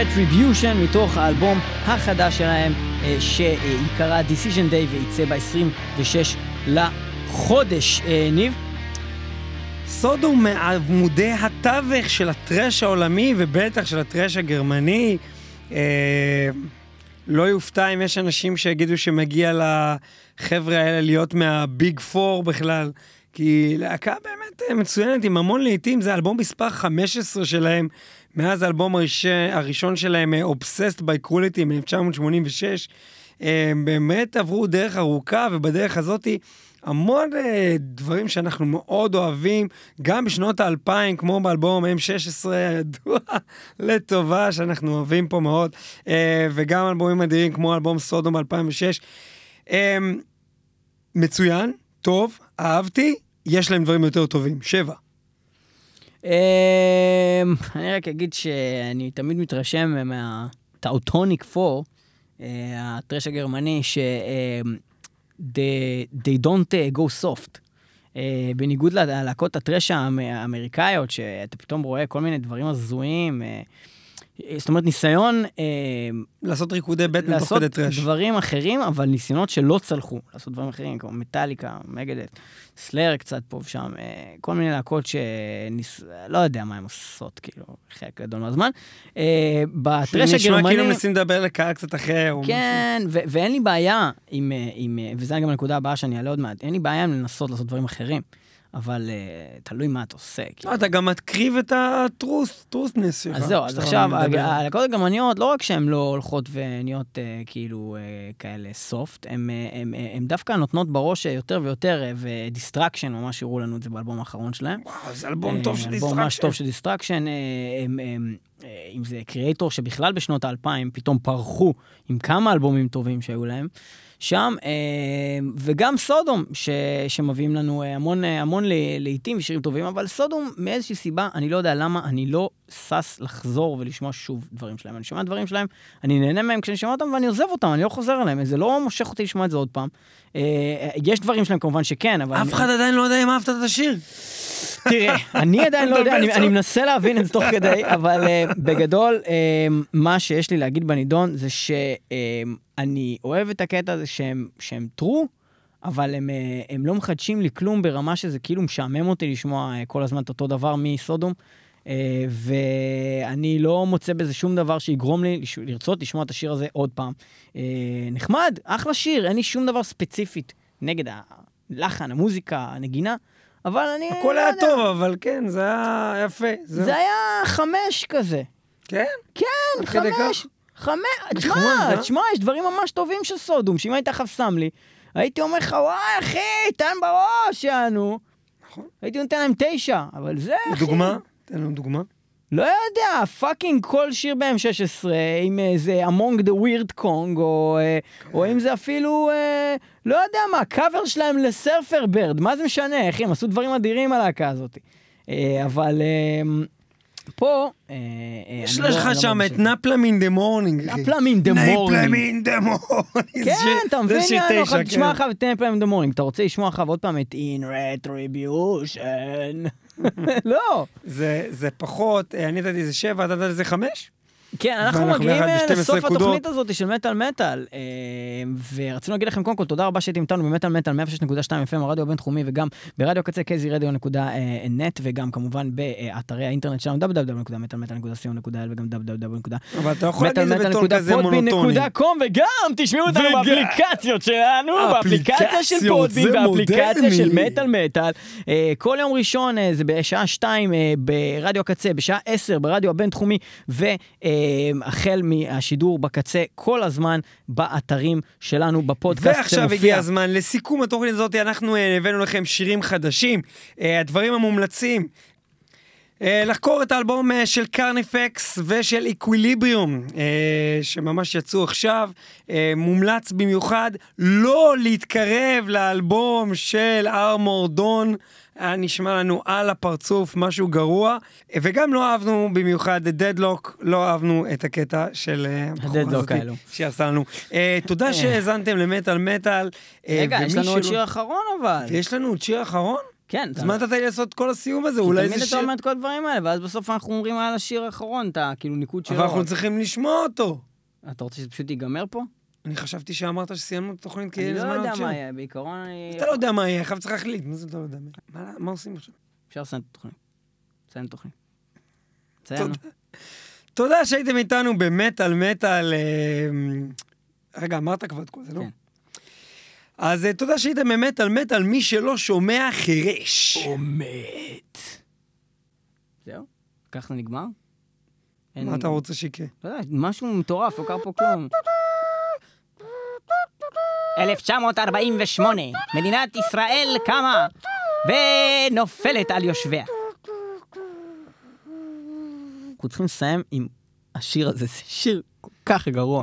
Retribution מתוך האלבום החדש שלהם אה, שיקרא Decision Day וייצא ב-26 לחודש. אה, ניב? סודום מעמודי התווך של הטרש העולמי ובטח של הטרש הגרמני. אה, לא יופתע אם יש אנשים שיגידו שמגיע לחבר'ה האלה להיות מהביג פור בכלל. כי להקה באמת מצוינת עם המון לעיתים, זה אלבום מספר 15 שלהם, מאז האלבום הראש... הראשון שלהם, אה, Obsessed by Quality מ-1986. הם באמת עברו דרך ארוכה, ובדרך הזאתי המון אה, דברים שאנחנו מאוד אוהבים, גם בשנות האלפיים, כמו באלבום M16 הידוע (laughs) לטובה, שאנחנו אוהבים פה מאוד, אה, וגם אלבומים אדירים כמו אלבום סודום 2006. אה, מצוין, טוב, אהבתי, יש להם דברים יותר טובים. שבע. אמ, אני רק אגיד שאני תמיד מתרשם מהטאוטוניק פור, אה, הטרש הגרמני, ש... אמ, they don't go soft. אה, בניגוד ללהקות הטרש האמריקאיות, שאתה פתאום רואה כל מיני דברים הזויים. אה, זאת אומרת, ניסיון... אה, לעשות ריקודי בטן תוך כדי טרש. לעשות דברים אחרים, אבל ניסיונות שלא צלחו. לעשות דברים אחרים, כמו מטאליקה, מגדט, סלאר קצת פה ושם, אה, כל מיני להקות שניס... לא יודע מה הן עושות, כאילו, חלק גדול מהזמן. אה, בטרש הגרמני... שנשמע כאילו מנסים לדבר לקהל קצת אחר. כן, ואין לי בעיה עם... וזה גם הנקודה הבאה שאני אעלה עוד מעט, אין לי בעיה עם לנסות לעשות דברים אחרים. אבל uh, תלוי מה אתה עושה. כאילו. אתה גם מקריב את הטרוס, טרוסנס שלך. אז זהו, אז עכשיו, הלקות הגרמניות, לא רק שהן לא הולכות ונהיות uh, כאילו uh, כאלה סופט, הן דווקא נותנות בראש יותר ויותר, ו Destruction ממש הראו לנו את זה באלבום האחרון שלהם. וואו, זה אלבום טוב של Destruction. אלבום ממש טוב של Destruction. אם זה Kreator שבכלל בשנות האלפיים פתאום פרחו עם כמה אלבומים טובים שהיו להם. שם, אה, וגם סודום, ש, שמביאים לנו אה, המון, אה, המון להיטים ושירים טובים, אבל סודום, מאיזושהי סיבה, אני לא יודע למה, אני לא שש לחזור ולשמוע שוב דברים שלהם. אני שומע דברים שלהם, אני נהנה מהם כשאני שומע אותם ואני עוזב אותם, אני לא חוזר אליהם, זה לא מושך אותי לשמוע את זה עוד פעם. יש דברים שלהם כמובן שכן, אבל... אף אחד עדיין לא יודע אם אהבת את השיר. תראה, אני עדיין לא יודע, אני, אני מנסה להבין את זה תוך כדי, אבל uh, בגדול, uh, מה שיש לי להגיד בנידון זה שאני uh, אוהב את הקטע הזה שהם, שהם true, אבל הם, uh, הם לא מחדשים לי כלום ברמה שזה כאילו משעמם אותי לשמוע uh, כל הזמן את אותו דבר מסודום. Uh, ואני לא מוצא בזה שום דבר שיגרום לי לרצות לשמוע את השיר הזה עוד פעם. נחמד, אחלה שיר, אין לי שום דבר ספציפית נגד הלחן, המוזיקה, הנגינה. אבל אני... הכל לא היה. טוב, אבל כן, זה היה יפה. זה, זה היה חמש כזה. כן? כן, חמש. חמש, תשמע, תשמע, יש דברים ממש טובים של סודום, שאם היית עכשיו שם לי, הייתי אומר לך, וואי, אחי, תן בראש, יענו. נכון. הייתי נותן להם תשע, אבל זה, אחי. דוגמה? תן לנו דוגמה. לא יודע, fucking כל שיר ב-M16, עם איזה Among the Weirdcong, או, אה, או אם זה אפילו, אה, לא יודע מה, קאבר שלהם ל Surfin' Bird, מה זה משנה, אחי, הם עשו דברים אדירים על הלהקה הזאת. אה, אבל פה... יש לך שם את Napalm in the Morning. Napalm in the Morning. Napalm in the Morning. כן, אתה מבין? זה שיר תשע, כן. תשמע אחריו את Napalm in the Morning. אתה רוצה לשמוע אחריו עוד פעם את In Retribution. (laughs) לא. זה, זה פחות, אה, אני נתתי איזה שבע, אתה נתתי איזה חמש? כן, אנחנו מגיעים אה, לסוף התוכנית הזאת של מטאל מטאל, אה, ורצינו להגיד לכם קודם כל תודה רבה שהייתם איתנו במטאל מטאל 106.2 FM, הרדיו הבינתחומי, וגם ברדיו הקצה kzradio.net, וגם כמובן באתרי האינטרנט שלנו www.metalmetal.co.il וגם www.metalmetal.com, וגם תשמעו אותנו באפליקציות שלנו, באפליקציה של Podbean, באפליקציה של מטאל מטאל. כל יום ראשון זה בשעה 2 ברדיו הקצה, בשעה 10 ברדיו הבינתחומי, ו... החל מהשידור בקצה כל הזמן באתרים שלנו בפודקאסט. ועכשיו הגיע הזמן לסיכום התוכנית הזאת, אנחנו אה, הבאנו לכם שירים חדשים, אה, הדברים המומלצים. אה, לחקור את האלבום של קרניפקס ושל איקוויליבריום שממש יצאו עכשיו, מומלץ במיוחד לא להתקרב לאלבום של ארמור דון. היה נשמע לנו על הפרצוף משהו גרוע, וגם לא אהבנו במיוחד את דדלוק, לא אהבנו את הקטע של אה, הדדלוק האלו. שעשה לנו. Uh, תודה אה. שהאזנתם למטאל מטאל. רגע, יש לנו עוד שיר אחרון אבל. יש לנו עוד שיר אחרון? כן, אז מה נתת לי לעשות כל הסיום הזה? אולי תמיד זה אתה שיר... אומר את כל הדברים האלה, ואז בסוף אנחנו אומרים על השיר האחרון, את הכאילו ניקוד שלו. אבל אנחנו צריכים לשמוע אותו. אתה רוצה שזה פשוט ייגמר פה? אני חשבתי שאמרת שסיימנו את התוכנית כי אני אין לא זמן יודע עוד שיר. מה יהיה, בעיקרון אני... אתה לא יודע מה יהיה, עכשיו צריך להחליט. מה זה אתה לא יודע? מה- מה עושים עכשיו? אפשר לסיים את התוכנית. לסיים את התוכנית. סיימנו. תודה. שהייתם איתנו במטאל מטאל. אה, רגע, אמרת כבר את כל זה, לא? כן. אז אה, תודה שהייתם במטאל מטאל, מי שלא שומע חירש. או מת. זהו? ככה נגמר? מה אתה רוצה שיקרה? לא יודע, משהו מטורף, לא קרה פה כלום. 1948, מדינת ישראל קמה ונופלת על יושביה. אנחנו צריכים לסיים עם השיר הזה, זה שיר כל כך גרוע.